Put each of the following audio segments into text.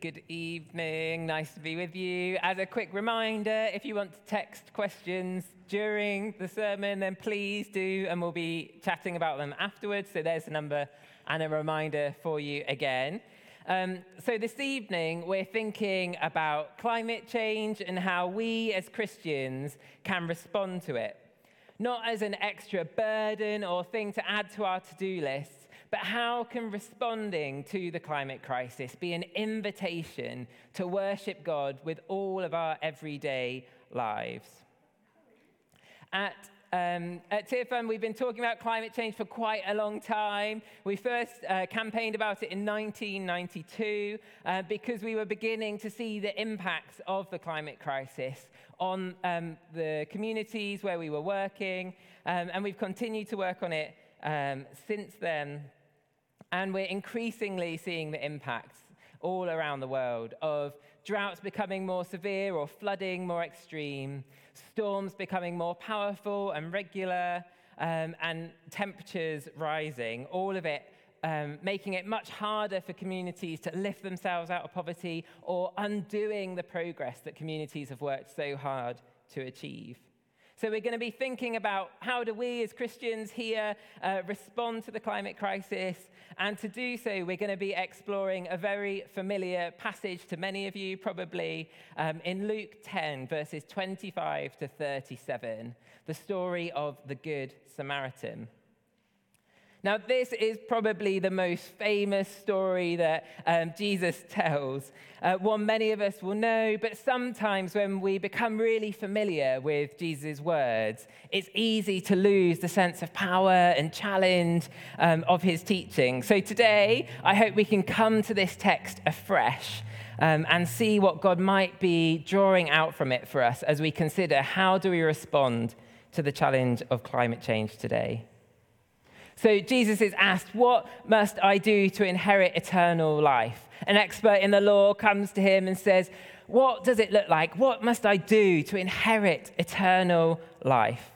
good evening. Nice to be with you. As a quick reminder, if you want to text questions during the sermon, then please do, and we'll be chatting about them afterwards. So there's a number and a reminder for you again. Um, so this evening, we're thinking about climate change and how we as Christians can respond to it. Not as an extra burden or thing to add to our to do list but how can responding to the climate crisis be an invitation to worship God with all of our everyday lives? At um, at TFM, we've been talking about climate change for quite a long time. We first uh, campaigned about it in 1992 uh, because we were beginning to see the impacts of the climate crisis on um, the communities where we were working, um, and we've continued to work on it um, since then. And we're increasingly seeing the impacts all around the world of droughts becoming more severe or flooding more extreme, storms becoming more powerful and regular, um, and temperatures rising, all of it um, making it much harder for communities to lift themselves out of poverty or undoing the progress that communities have worked so hard to achieve. So we're going to be thinking about how do we as Christians here uh, respond to the climate crisis. And to do so, we're going to be exploring a very familiar passage to many of you, probably um, in Luke 10, verses 25 to 37, the story of the Good Samaritan. Now, this is probably the most famous story that um, Jesus tells, uh, one many of us will know, but sometimes when we become really familiar with Jesus' words, it's easy to lose the sense of power and challenge um, of his teaching. So today, I hope we can come to this text afresh. Um, and see what God might be drawing out from it for us as we consider how do we respond to the challenge of climate change today. So Jesus is asked, What must I do to inherit eternal life? An expert in the law comes to him and says, What does it look like? What must I do to inherit eternal life?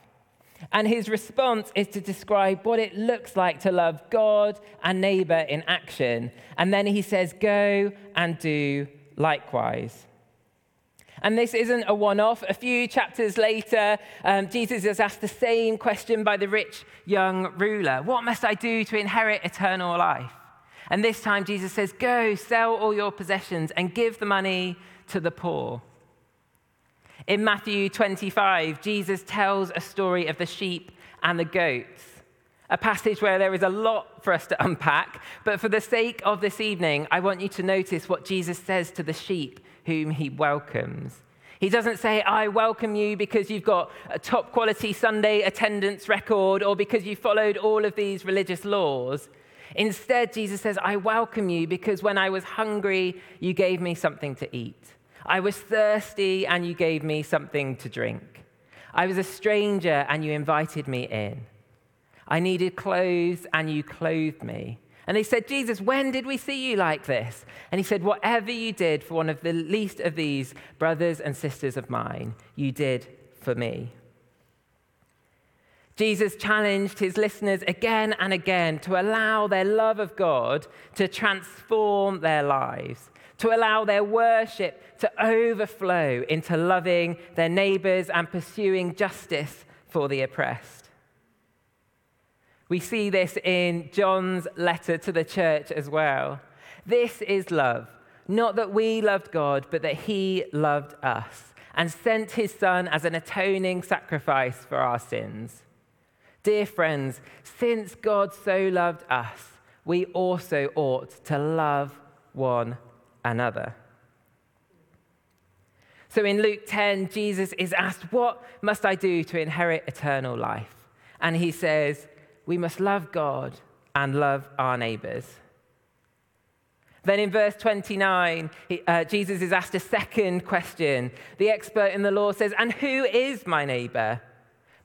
And his response is to describe what it looks like to love God and neighbor in action. And then he says, Go and do likewise. And this isn't a one off. A few chapters later, um, Jesus is asked the same question by the rich young ruler What must I do to inherit eternal life? And this time, Jesus says, Go, sell all your possessions and give the money to the poor. In Matthew 25, Jesus tells a story of the sheep and the goats, a passage where there is a lot for us to unpack. But for the sake of this evening, I want you to notice what Jesus says to the sheep whom he welcomes. He doesn't say, I welcome you because you've got a top quality Sunday attendance record or because you followed all of these religious laws. Instead, Jesus says, I welcome you because when I was hungry, you gave me something to eat. I was thirsty and you gave me something to drink. I was a stranger and you invited me in. I needed clothes and you clothed me. And they said, Jesus, when did we see you like this? And he said, Whatever you did for one of the least of these brothers and sisters of mine, you did for me. Jesus challenged his listeners again and again to allow their love of God to transform their lives, to allow their worship to overflow into loving their neighbors and pursuing justice for the oppressed. We see this in John's letter to the church as well. This is love, not that we loved God, but that He loved us and sent His Son as an atoning sacrifice for our sins. Dear friends, since God so loved us, we also ought to love one another. So in Luke 10, Jesus is asked, What must I do to inherit eternal life? And he says, we must love God and love our neighbors. Then in verse 29, he, uh, Jesus is asked a second question. The expert in the law says, And who is my neighbor?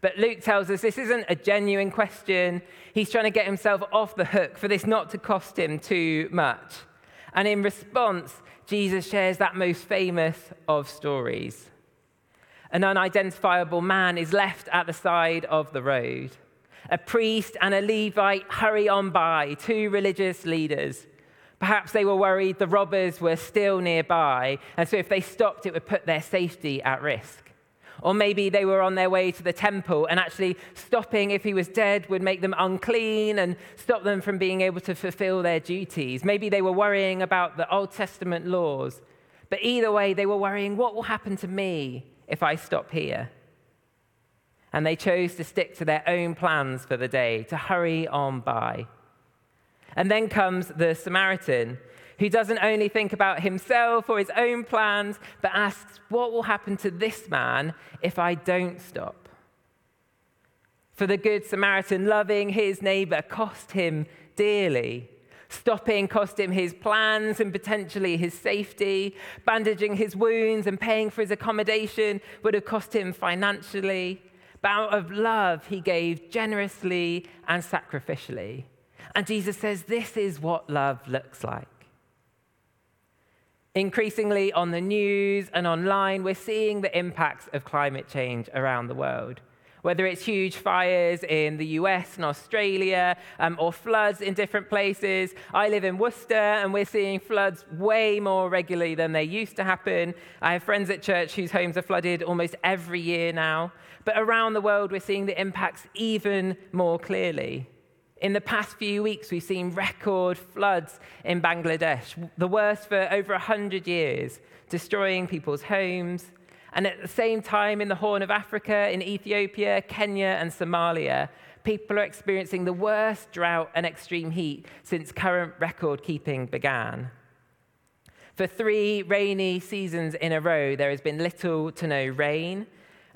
But Luke tells us this isn't a genuine question. He's trying to get himself off the hook for this not to cost him too much. And in response, Jesus shares that most famous of stories. An unidentifiable man is left at the side of the road. A priest and a Levite hurry on by, two religious leaders. Perhaps they were worried the robbers were still nearby, and so if they stopped, it would put their safety at risk. Or maybe they were on their way to the temple, and actually stopping if he was dead would make them unclean and stop them from being able to fulfill their duties. Maybe they were worrying about the Old Testament laws. But either way, they were worrying what will happen to me if I stop here? And they chose to stick to their own plans for the day, to hurry on by. And then comes the Samaritan, who doesn't only think about himself or his own plans, but asks, What will happen to this man if I don't stop? For the Good Samaritan, loving his neighbor cost him dearly. Stopping cost him his plans and potentially his safety. Bandaging his wounds and paying for his accommodation would have cost him financially. But out of love, he gave generously and sacrificially. And Jesus says, This is what love looks like. Increasingly on the news and online, we're seeing the impacts of climate change around the world. Whether it's huge fires in the US and Australia um, or floods in different places. I live in Worcester and we're seeing floods way more regularly than they used to happen. I have friends at church whose homes are flooded almost every year now. But around the world, we're seeing the impacts even more clearly. In the past few weeks, we've seen record floods in Bangladesh, the worst for over 100 years, destroying people's homes. And at the same time, in the Horn of Africa, in Ethiopia, Kenya, and Somalia, people are experiencing the worst drought and extreme heat since current record keeping began. For three rainy seasons in a row, there has been little to no rain,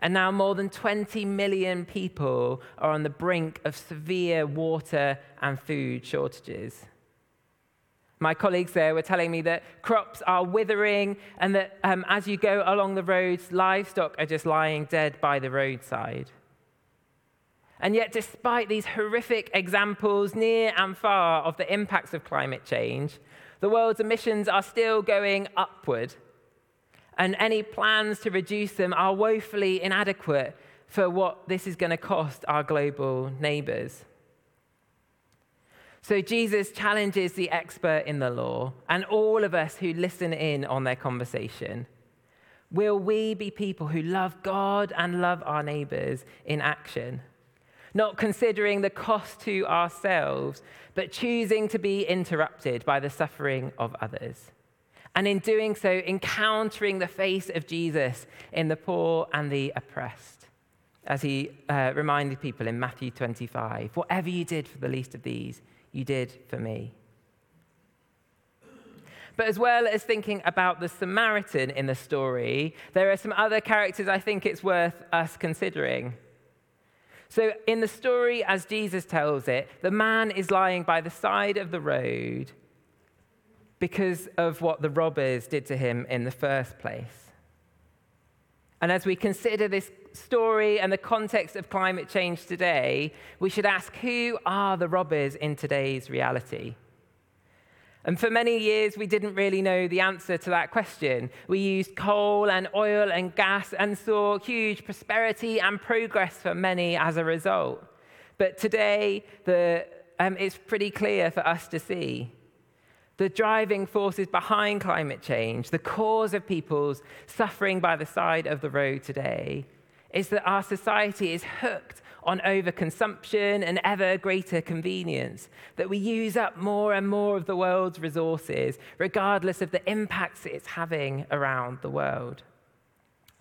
and now more than 20 million people are on the brink of severe water and food shortages. My colleagues there were telling me that crops are withering and that um, as you go along the roads, livestock are just lying dead by the roadside. And yet, despite these horrific examples near and far of the impacts of climate change, the world's emissions are still going upward and any plans to reduce them are woefully inadequate for what this is going to cost our global neighbors. So Jesus challenges the expert in the law and all of us who listen in on their conversation. Will we be people who love God and love our neighbors in action? Not considering the cost to ourselves, but choosing to be interrupted by the suffering of others and in doing so, encountering the face of Jesus in the poor and the oppressed. As he uh, reminded people in Matthew 25 whatever you did for the least of these, you did for me. But as well as thinking about the Samaritan in the story, there are some other characters I think it's worth us considering. So, in the story, as Jesus tells it, the man is lying by the side of the road because of what the robbers did to him in the first place. And as we consider this story and the context of climate change today, we should ask who are the robbers in today's reality? And for many years, we didn't really know the answer to that question. We used coal and oil and gas and saw huge prosperity and progress for many as a result. But today, the, um, it's pretty clear for us to see the driving forces behind climate change, the cause of people's suffering by the side of the road today, is that our society is hooked on overconsumption and ever greater convenience, that we use up more and more of the world's resources, regardless of the impacts it's having around the world.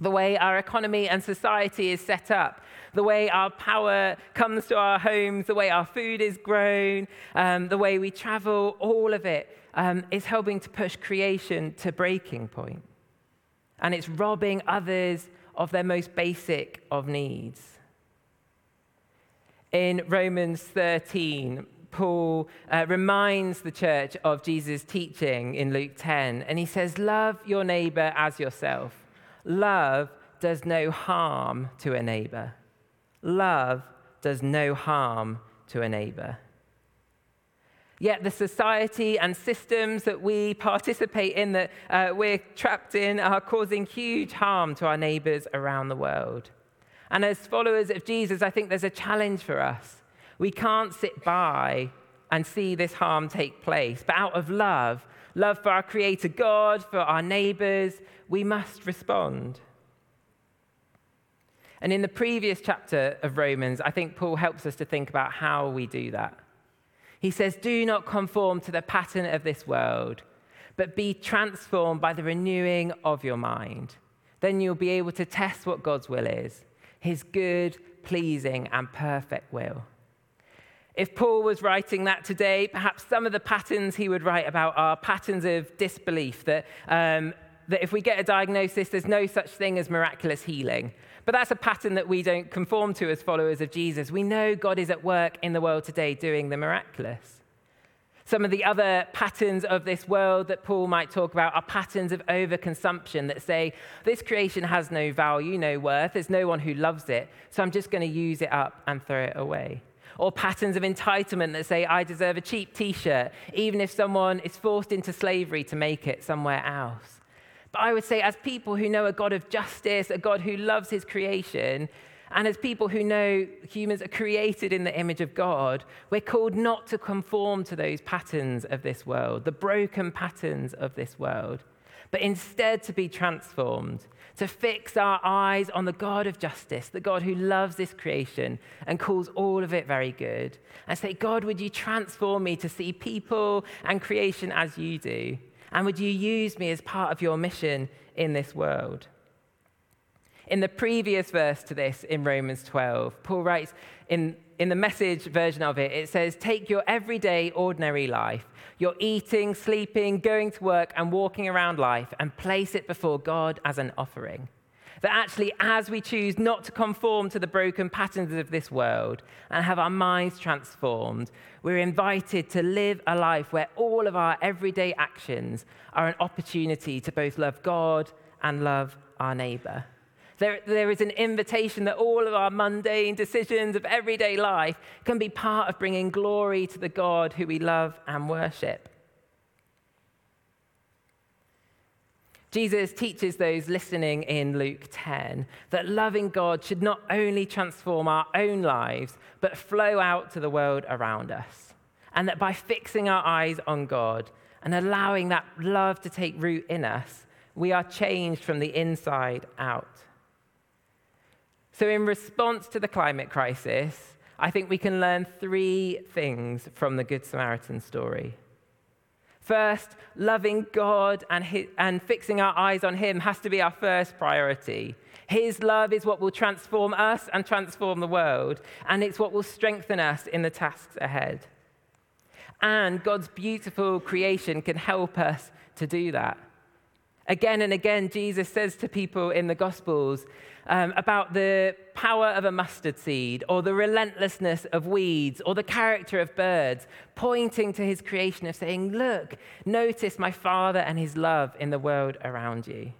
The way our economy and society is set up, the way our power comes to our homes, the way our food is grown, um, the way we travel, all of it um, is helping to push creation to breaking point. And it's robbing others of their most basic of needs. In Romans 13, Paul uh, reminds the church of Jesus' teaching in Luke 10, and he says, Love your neighbor as yourself. Love does no harm to a neighbor. Love does no harm to a neighbor. Yet the society and systems that we participate in, that uh, we're trapped in, are causing huge harm to our neighbors around the world. And as followers of Jesus, I think there's a challenge for us. We can't sit by and see this harm take place. But out of love, love for our Creator God, for our neighbors, we must respond. And in the previous chapter of Romans, I think Paul helps us to think about how we do that. He says, Do not conform to the pattern of this world, but be transformed by the renewing of your mind. Then you'll be able to test what God's will is his good, pleasing, and perfect will. If Paul was writing that today, perhaps some of the patterns he would write about are patterns of disbelief that, um, that if we get a diagnosis, there's no such thing as miraculous healing. But that's a pattern that we don't conform to as followers of Jesus. We know God is at work in the world today doing the miraculous. Some of the other patterns of this world that Paul might talk about are patterns of overconsumption that say, this creation has no value, no worth, there's no one who loves it, so I'm just going to use it up and throw it away. Or patterns of entitlement that say, I deserve a cheap t shirt, even if someone is forced into slavery to make it somewhere else. But I would say, as people who know a God of justice, a God who loves his creation, and as people who know humans are created in the image of God, we're called not to conform to those patterns of this world, the broken patterns of this world, but instead to be transformed, to fix our eyes on the God of justice, the God who loves this creation and calls all of it very good, and say, God, would you transform me to see people and creation as you do? And would you use me as part of your mission in this world? In the previous verse to this in Romans 12, Paul writes in, in the message version of it, it says, Take your everyday, ordinary life, your eating, sleeping, going to work, and walking around life, and place it before God as an offering. That actually, as we choose not to conform to the broken patterns of this world and have our minds transformed, we're invited to live a life where all of our everyday actions are an opportunity to both love God and love our neighbor. There, there is an invitation that all of our mundane decisions of everyday life can be part of bringing glory to the God who we love and worship. Jesus teaches those listening in Luke 10 that loving God should not only transform our own lives, but flow out to the world around us. And that by fixing our eyes on God and allowing that love to take root in us, we are changed from the inside out. So, in response to the climate crisis, I think we can learn three things from the Good Samaritan story. First, loving God and, his, and fixing our eyes on Him has to be our first priority. His love is what will transform us and transform the world, and it's what will strengthen us in the tasks ahead. And God's beautiful creation can help us to do that. Again and again, Jesus says to people in the Gospels um, about the power of a mustard seed, or the relentlessness of weeds, or the character of birds, pointing to his creation of saying, Look, notice my Father and his love in the world around you.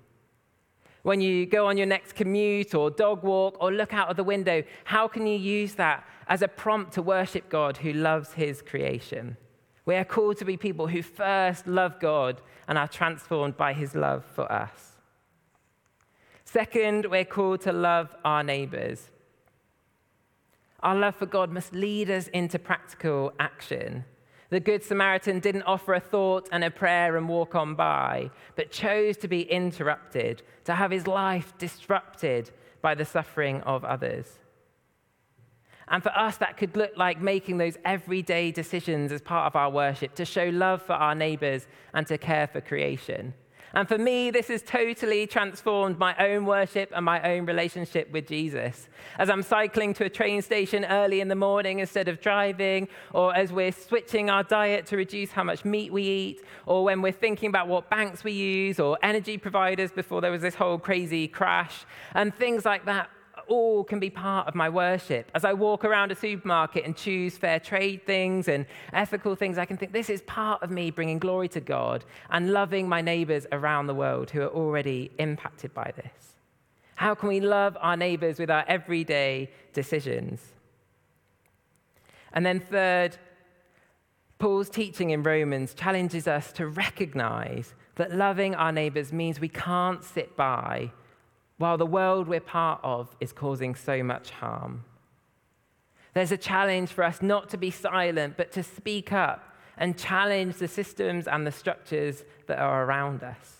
When you go on your next commute, or dog walk, or look out of the window, how can you use that as a prompt to worship God who loves his creation? We are called to be people who first love God and are transformed by his love for us. Second, we're called to love our neighbors. Our love for God must lead us into practical action. The Good Samaritan didn't offer a thought and a prayer and walk on by, but chose to be interrupted, to have his life disrupted by the suffering of others. And for us, that could look like making those everyday decisions as part of our worship to show love for our neighbors and to care for creation. And for me, this has totally transformed my own worship and my own relationship with Jesus. As I'm cycling to a train station early in the morning instead of driving, or as we're switching our diet to reduce how much meat we eat, or when we're thinking about what banks we use, or energy providers before there was this whole crazy crash, and things like that all can be part of my worship. As I walk around a supermarket and choose fair trade things and ethical things, I can think this is part of me bringing glory to God and loving my neighbors around the world who are already impacted by this. How can we love our neighbors with our everyday decisions? And then, third, Paul's teaching in Romans challenges us to recognize that loving our neighbors means we can't sit by while the world we're part of is causing so much harm. There's a challenge for us not to be silent, but to speak up and challenge the systems and the structures that are around us.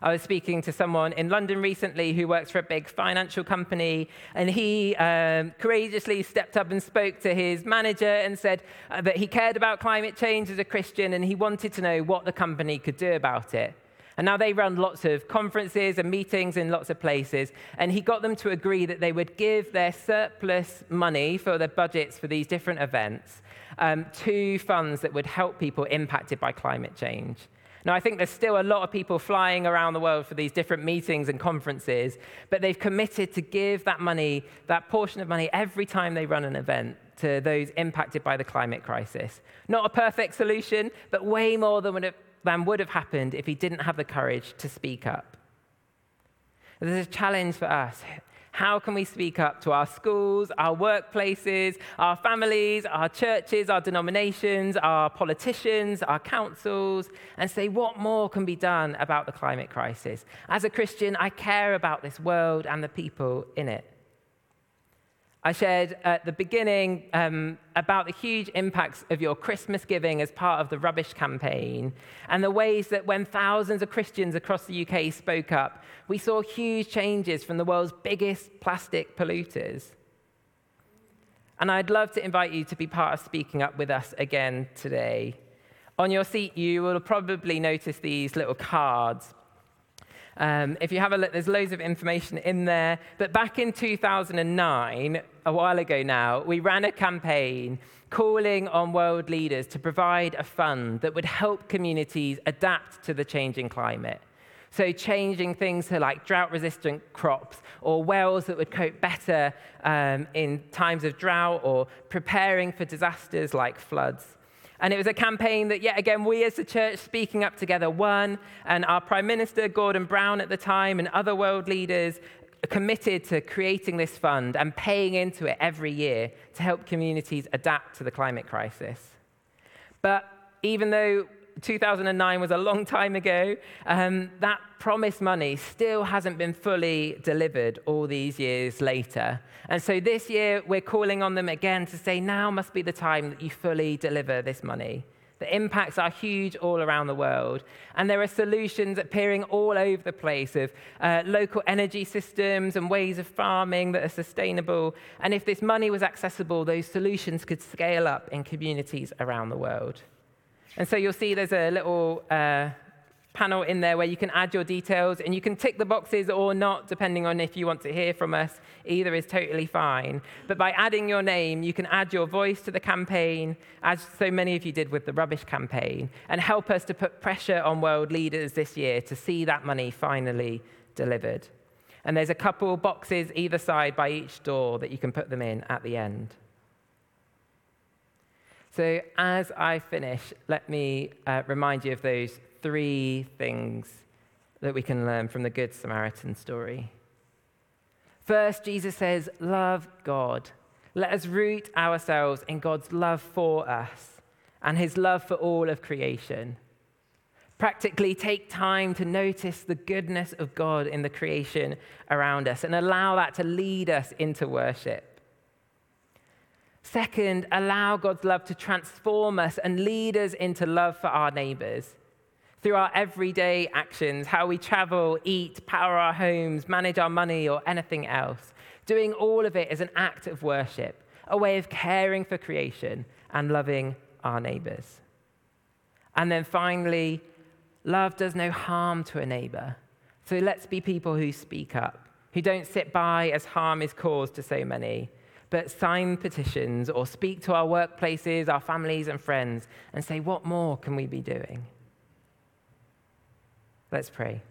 I was speaking to someone in London recently who works for a big financial company, and he um, courageously stepped up and spoke to his manager and said uh, that he cared about climate change as a Christian and he wanted to know what the company could do about it. And now they run lots of conferences and meetings in lots of places. And he got them to agree that they would give their surplus money for their budgets for these different events um, to funds that would help people impacted by climate change. Now, I think there's still a lot of people flying around the world for these different meetings and conferences, but they've committed to give that money, that portion of money, every time they run an event to those impacted by the climate crisis. Not a perfect solution, but way more than would have, than would have happened if he didn't have the courage to speak up. There's a challenge for us. How can we speak up to our schools, our workplaces, our families, our churches, our denominations, our politicians, our councils, and say what more can be done about the climate crisis? As a Christian, I care about this world and the people in it. I shared at the beginning um, about the huge impacts of your Christmas giving as part of the rubbish campaign and the ways that when thousands of Christians across the UK spoke up, we saw huge changes from the world's biggest plastic polluters. And I'd love to invite you to be part of speaking up with us again today. On your seat, you will probably notice these little cards um, if you have a look, there's loads of information in there. But back in 2009, a while ago now, we ran a campaign calling on world leaders to provide a fund that would help communities adapt to the changing climate. So, changing things to like drought resistant crops or wells that would cope better um, in times of drought or preparing for disasters like floods. And it was a campaign that, yet again, we as the church speaking up together won. And our Prime Minister, Gordon Brown, at the time, and other world leaders committed to creating this fund and paying into it every year to help communities adapt to the climate crisis. But even though 2009 was a long time ago. Um, that promised money still hasn't been fully delivered all these years later. And so this year, we're calling on them again to say, now must be the time that you fully deliver this money. The impacts are huge all around the world. And there are solutions appearing all over the place of uh, local energy systems and ways of farming that are sustainable. And if this money was accessible, those solutions could scale up in communities around the world. And so you'll see there's a little uh, panel in there where you can add your details and you can tick the boxes or not, depending on if you want to hear from us. Either is totally fine. But by adding your name, you can add your voice to the campaign, as so many of you did with the rubbish campaign, and help us to put pressure on world leaders this year to see that money finally delivered. And there's a couple boxes either side by each door that you can put them in at the end. So, as I finish, let me uh, remind you of those three things that we can learn from the Good Samaritan story. First, Jesus says, Love God. Let us root ourselves in God's love for us and his love for all of creation. Practically take time to notice the goodness of God in the creation around us and allow that to lead us into worship. Second, allow God's love to transform us and lead us into love for our neighbors. Through our everyday actions, how we travel, eat, power our homes, manage our money, or anything else. Doing all of it is an act of worship, a way of caring for creation and loving our neighbors. And then finally, love does no harm to a neighbor. So let's be people who speak up, who don't sit by as harm is caused to so many, but sign petitions or speak to our workplaces, our families, and friends and say, What more can we be doing? Let's pray.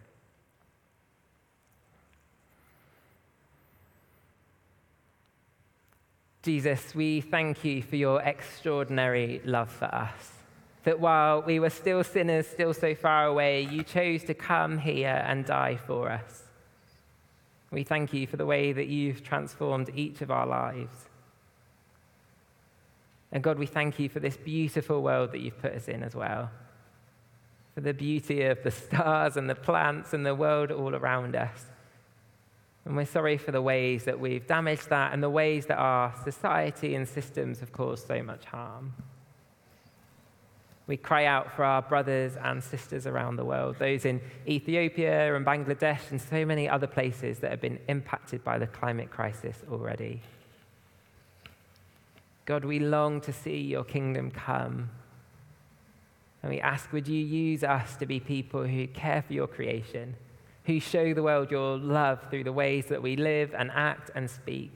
Jesus, we thank you for your extraordinary love for us. That while we were still sinners, still so far away, you chose to come here and die for us. We thank you for the way that you've transformed each of our lives. And God, we thank you for this beautiful world that you've put us in as well. For the beauty of the stars and the plants and the world all around us. And we're sorry for the ways that we've damaged that and the ways that our society and systems have caused so much harm. We cry out for our brothers and sisters around the world, those in Ethiopia and Bangladesh and so many other places that have been impacted by the climate crisis already. God, we long to see your kingdom come. And we ask, would you use us to be people who care for your creation, who show the world your love through the ways that we live and act and speak?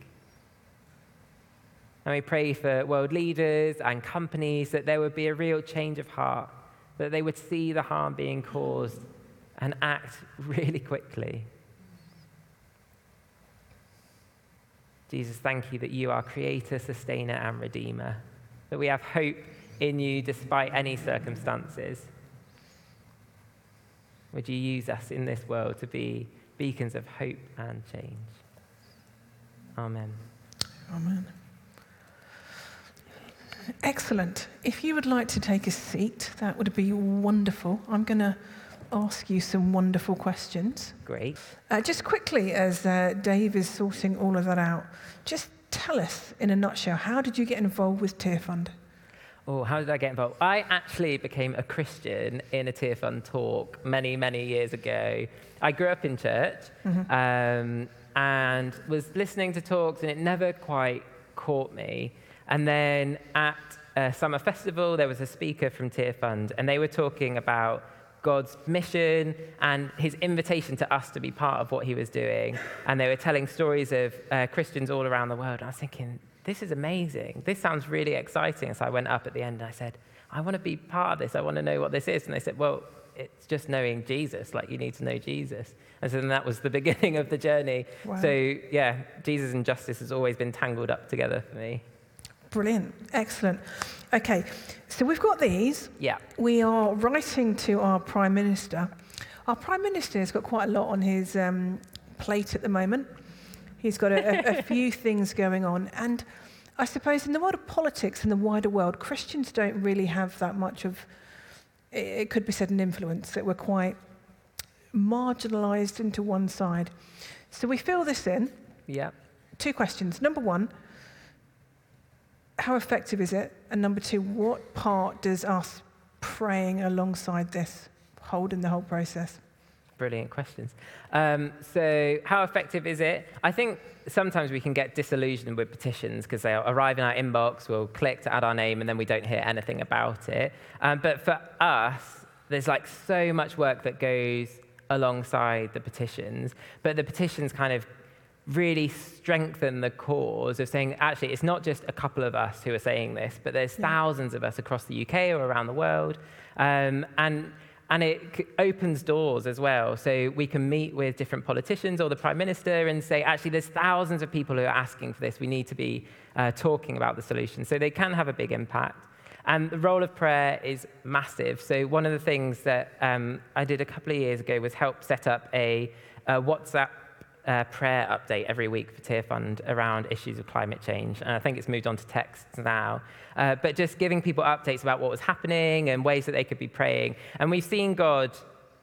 And we pray for world leaders and companies that there would be a real change of heart, that they would see the harm being caused and act really quickly. Jesus, thank you that you are creator, sustainer, and redeemer, that we have hope in you despite any circumstances. Would you use us in this world to be beacons of hope and change? Amen. Amen. Excellent. If you would like to take a seat, that would be wonderful. I'm going to ask you some wonderful questions. Great. Uh, just quickly, as uh, Dave is sorting all of that out, just tell us in a nutshell how did you get involved with Tearfund? Oh, how did I get involved? I actually became a Christian in a Tearfund talk many, many years ago. I grew up in church mm-hmm. um, and was listening to talks, and it never quite caught me. And then at a summer festival, there was a speaker from Tearfund, and they were talking about God's mission and his invitation to us to be part of what he was doing. And they were telling stories of uh, Christians all around the world. And I was thinking, this is amazing. This sounds really exciting. So I went up at the end and I said, I want to be part of this. I want to know what this is. And they said, well, it's just knowing Jesus. Like, you need to know Jesus. And so then that was the beginning of the journey. Wow. So, yeah, Jesus and justice has always been tangled up together for me. Brilliant. Excellent. Okay, so we've got these. Yeah. We are writing to our Prime Minister. Our Prime Minister has got quite a lot on his um, plate at the moment. He's got a, a, a few things going on. And I suppose in the world of politics and the wider world, Christians don't really have that much of, it could be said, an influence, that we're quite marginalized into one side. So we fill this in. Yeah. Two questions. Number one, how effective is it? And number two, what part does us praying alongside this hold in the whole process? Brilliant questions. Um, so, how effective is it? I think sometimes we can get disillusioned with petitions because they arrive in our inbox, we'll click to add our name, and then we don't hear anything about it. Um, but for us, there's like so much work that goes alongside the petitions, but the petitions kind of really strengthen the cause of saying, actually, it's not just a couple of us who are saying this, but there's yeah. thousands of us across the UK or around the world. Um, and, and it opens doors as well. So we can meet with different politicians or the Prime Minister and say, actually, there's thousands of people who are asking for this. We need to be uh, talking about the solution. So they can have a big impact. And the role of prayer is massive. So one of the things that um, I did a couple of years ago was help set up a, a WhatsApp uh, prayer update every week for Tearfund around issues of climate change. And I think it's moved on to texts now. Uh, but just giving people updates about what was happening and ways that they could be praying. And we've seen God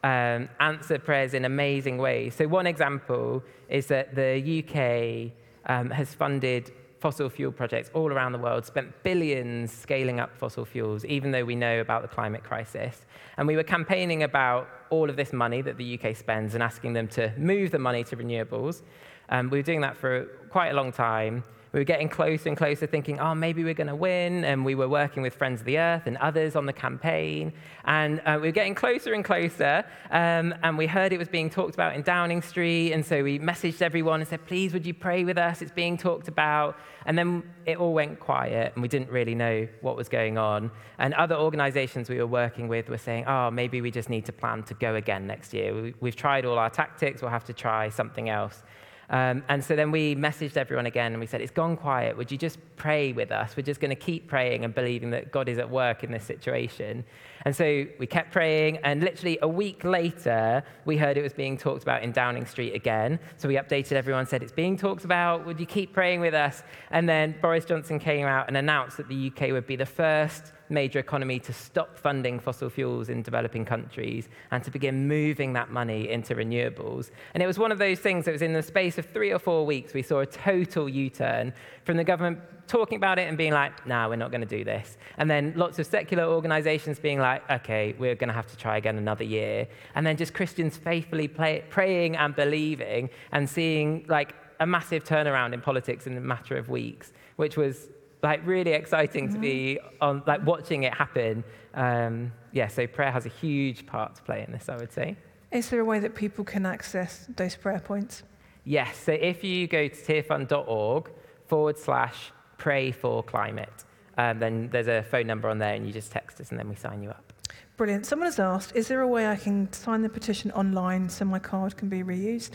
um, answer prayers in amazing ways. So, one example is that the UK um, has funded fossil fuel projects all around the world, spent billions scaling up fossil fuels, even though we know about the climate crisis. And we were campaigning about all of this money that the UK spends and asking them to move the money to renewables. Um, we were doing that for quite a long time. We were getting closer and closer, thinking, oh, maybe we're going to win. And we were working with Friends of the Earth and others on the campaign. And uh, we were getting closer and closer. Um, and we heard it was being talked about in Downing Street. And so we messaged everyone and said, please, would you pray with us? It's being talked about. And then it all went quiet, and we didn't really know what was going on. And other organizations we were working with were saying, oh, maybe we just need to plan to go again next year. We, have tried all our tactics, we'll have to try something else. Um, and so then we messaged everyone again and we said, It's gone quiet. Would you just pray with us? We're just going to keep praying and believing that God is at work in this situation. And so we kept praying, and literally a week later, we heard it was being talked about in Downing Street again. So we updated everyone, said, It's being talked about. Would you keep praying with us? And then Boris Johnson came out and announced that the UK would be the first major economy to stop funding fossil fuels in developing countries and to begin moving that money into renewables. And it was one of those things that was in the space of three or four weeks, we saw a total U turn from the government talking about it and being like, nah, we're not going to do this. And then lots of secular organizations being like, okay, we're going to have to try again another year. And then just Christians faithfully play, praying and believing and seeing like a massive turnaround in politics in a matter of weeks, which was like really exciting mm-hmm. to be on like watching it happen. Um, yeah, so prayer has a huge part to play in this, I would say. Is there a way that people can access those prayer points? Yes. So if you go to tearfund.org forward slash pray for climate. Um, then there's a phone number on there, and you just text us, and then we sign you up. Brilliant. Someone has asked, is there a way I can sign the petition online so my card can be reused?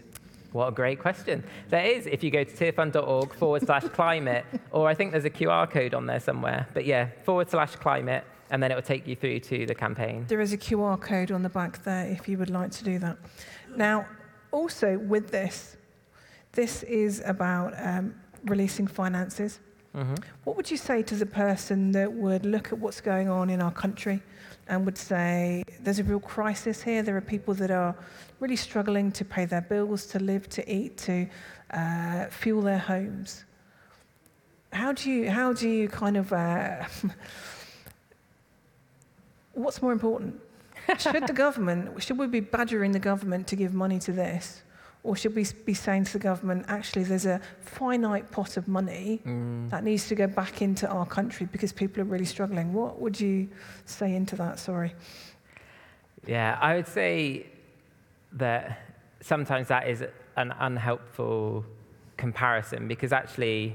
What a great question. There is, if you go to tearfund.org forward slash climate, or I think there's a QR code on there somewhere. But yeah, forward slash climate, and then it will take you through to the campaign. There is a QR code on the back there if you would like to do that. Now, also with this, this is about um, releasing finances. Mm-hmm. What would you say to the person that would look at what's going on in our country and would say, there's a real crisis here? There are people that are really struggling to pay their bills, to live, to eat, to uh, fuel their homes. How do you, how do you kind of, uh, what's more important? should the government, should we be badgering the government to give money to this? Or should we be saying to the government, actually, there's a finite pot of money mm. that needs to go back into our country because people are really struggling? What would you say into that? Sorry. Yeah, I would say that sometimes that is an unhelpful comparison because actually,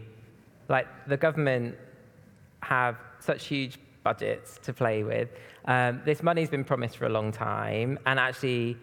like, the government have such huge budgets to play with. Um, this money's been promised for a long time, and actually,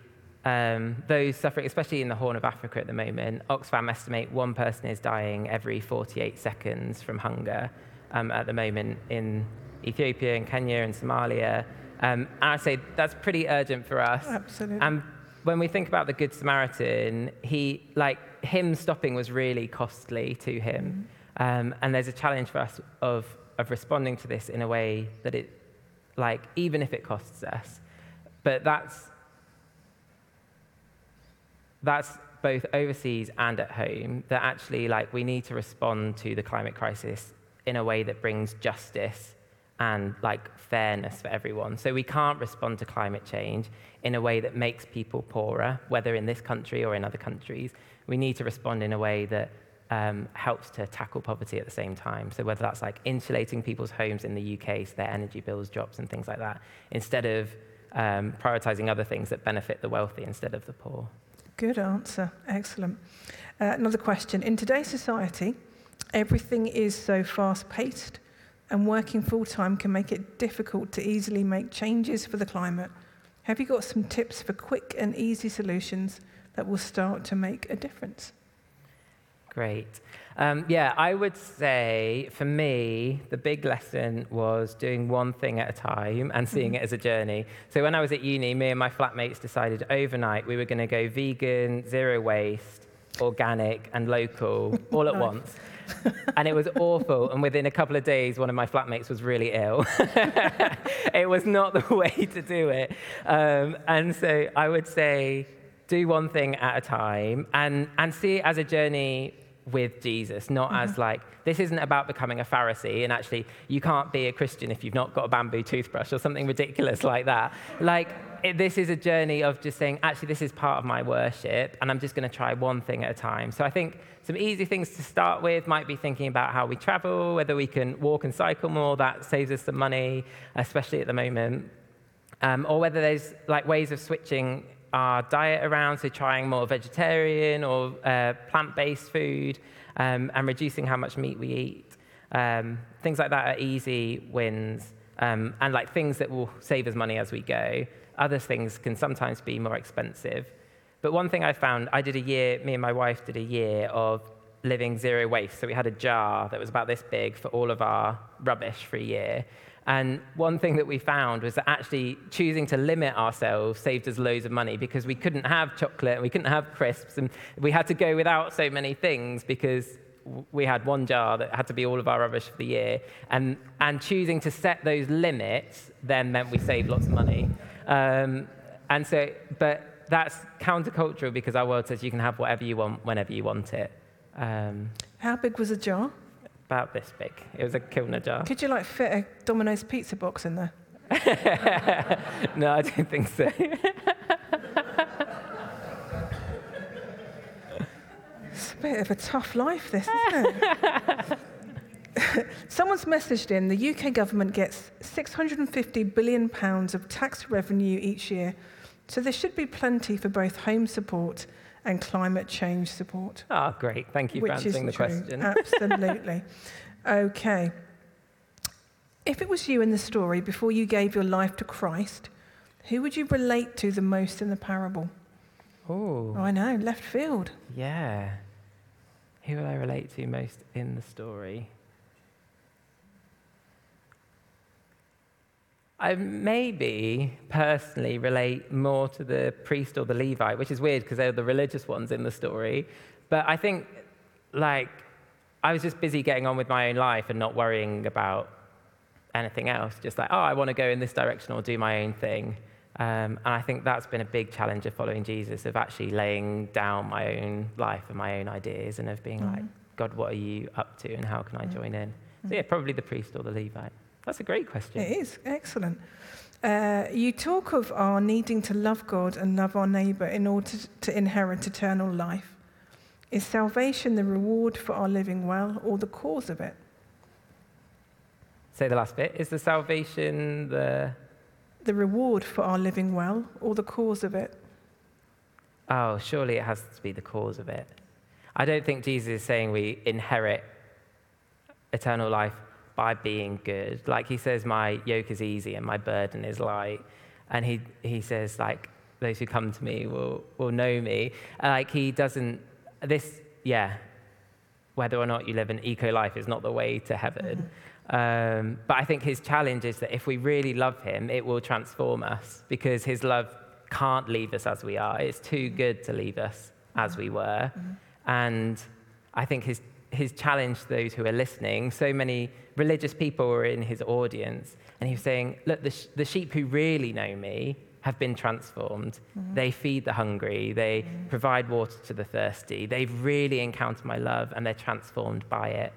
um, those suffering, especially in the Horn of Africa at the moment, Oxfam estimate one person is dying every 48 seconds from hunger um, at the moment in Ethiopia and Kenya and Somalia. Um, and I'd say that's pretty urgent for us. Absolutely. And when we think about the Good Samaritan, he, like, him stopping was really costly to him. Mm. and there's a challenge for us of, of responding to this in a way that it, like, even if it costs us. But that's that's both overseas and at home, that actually like we need to respond to the climate crisis in a way that brings justice and like fairness for everyone. So we can't respond to climate change in a way that makes people poorer, whether in this country or in other countries. We need to respond in a way that um, helps to tackle poverty at the same time. So whether that's like insulating people's homes in the UK so their energy bills drops and things like that, instead of um, prioritizing other things that benefit the wealthy instead of the poor. Good answer. Excellent. Uh, another question. In today's society, everything is so fast paced, and working full time can make it difficult to easily make changes for the climate. Have you got some tips for quick and easy solutions that will start to make a difference? Great. Um, yeah, I would say for me, the big lesson was doing one thing at a time and seeing mm-hmm. it as a journey. So when I was at uni, me and my flatmates decided overnight we were going to go vegan, zero waste, organic, and local all at once. and it was awful. And within a couple of days, one of my flatmates was really ill. it was not the way to do it. Um, and so I would say do one thing at a time and, and see it as a journey with Jesus, not mm-hmm. as like, this isn't about becoming a Pharisee, and actually, you can't be a Christian if you've not got a bamboo toothbrush or something ridiculous like that. Like, it, this is a journey of just saying, actually, this is part of my worship, and I'm just going to try one thing at a time. So I think some easy things to start with might be thinking about how we travel, whether we can walk and cycle more, that saves us some money, especially at the moment. Um, or whether there's like ways of switching our diet around, so trying more vegetarian or uh, plant based food um, and reducing how much meat we eat. Um, things like that are easy wins um, and like things that will save us money as we go. Other things can sometimes be more expensive. But one thing I found, I did a year, me and my wife did a year of living zero waste. So we had a jar that was about this big for all of our rubbish for a year. And one thing that we found was that actually choosing to limit ourselves saved us loads of money because we couldn't have chocolate and we couldn't have crisps and we had to go without so many things because we had one jar that had to be all of our rubbish for the year. And, and choosing to set those limits then meant we saved lots of money. Um, and so, but that's countercultural because our world says you can have whatever you want whenever you want it. Um, How big was the jar? About this big. It was a Kilner jar. Could you like fit a Domino's pizza box in there? no, I don't think so. It's a bit of a tough life, this, isn't it? Someone's messaged in the UK government gets 650 billion pounds of tax revenue each year, so there should be plenty for both home support and climate change support. Ah, great. Thank you for answering the true. question. Absolutely. okay. If it was you in the story before you gave your life to Christ, who would you relate to the most in the parable? Oh, Oh, I know, left field. yeah. Who would I relate to most in the story? I maybe personally relate more to the priest or the Levite, which is weird because they're the religious ones in the story. But I think, like, I was just busy getting on with my own life and not worrying about anything else. Just like, oh, I want to go in this direction or do my own thing. Um, and I think that's been a big challenge of following Jesus, of actually laying down my own life and my own ideas and of being mm-hmm. like, God, what are you up to and how can I mm-hmm. join in? So, mm-hmm. yeah, probably the priest or the Levite. That's a great question. It is excellent. Uh, you talk of our needing to love God and love our neighbour in order to, to inherit eternal life. Is salvation the reward for our living well or the cause of it? Say the last bit. Is the salvation the. The reward for our living well or the cause of it? Oh, surely it has to be the cause of it. I don't think Jesus is saying we inherit eternal life by being good. Like he says, my yoke is easy and my burden is light. And he, he says, like, those who come to me will, will know me. And like he doesn't, this, yeah, whether or not you live an eco life is not the way to heaven. Um, but I think his challenge is that if we really love him, it will transform us because his love can't leave us as we are. It's too good to leave us as we were. And I think his, his challenge to those who are listening, so many religious people were in his audience, and he was saying, Look, the, sh- the sheep who really know me have been transformed. Mm-hmm. They feed the hungry, they provide water to the thirsty. They've really encountered my love, and they're transformed by it.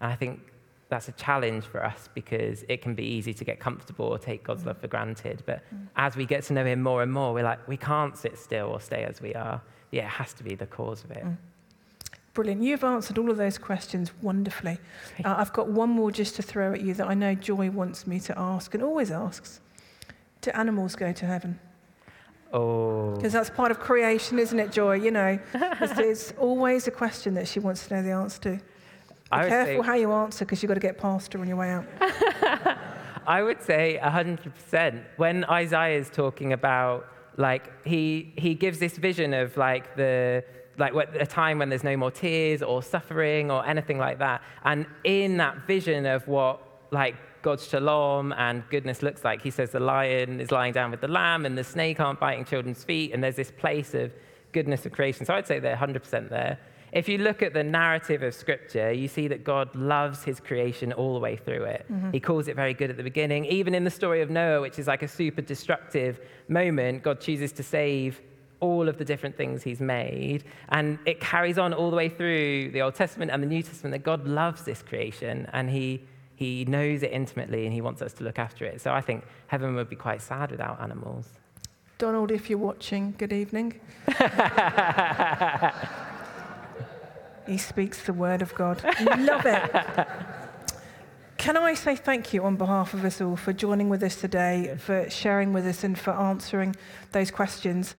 And I think that's a challenge for us because it can be easy to get comfortable or take God's love for granted. But mm-hmm. as we get to know Him more and more, we're like, we can't sit still or stay as we are. Yeah, it has to be the cause of it. Mm. Brilliant. You've answered all of those questions wonderfully. Uh, I've got one more just to throw at you that I know Joy wants me to ask and always asks. Do animals go to heaven? Oh, Because that's part of creation, isn't it, Joy? You know, it's, it's always a question that she wants to know the answer to. Be I careful say, how you answer because you've got to get past her on your way out. I would say 100%. When Isaiah is talking about, like, he, he gives this vision of, like, the, like a time when there's no more tears or suffering or anything like that. And in that vision of what, like, God's shalom and goodness looks like, he says the lion is lying down with the lamb and the snake aren't biting children's feet. And there's this place of goodness of creation. So I'd say they're 100% there. If you look at the narrative of Scripture, you see that God loves his creation all the way through it. Mm-hmm. He calls it very good at the beginning. Even in the story of Noah, which is like a super destructive moment, God chooses to save all of the different things he's made. And it carries on all the way through the Old Testament and the New Testament that God loves this creation and he, he knows it intimately and he wants us to look after it. So I think heaven would be quite sad without animals. Donald, if you're watching, good evening. he speaks the word of God. Love it. Can I say thank you on behalf of us all for joining with us today, for sharing with us, and for answering those questions?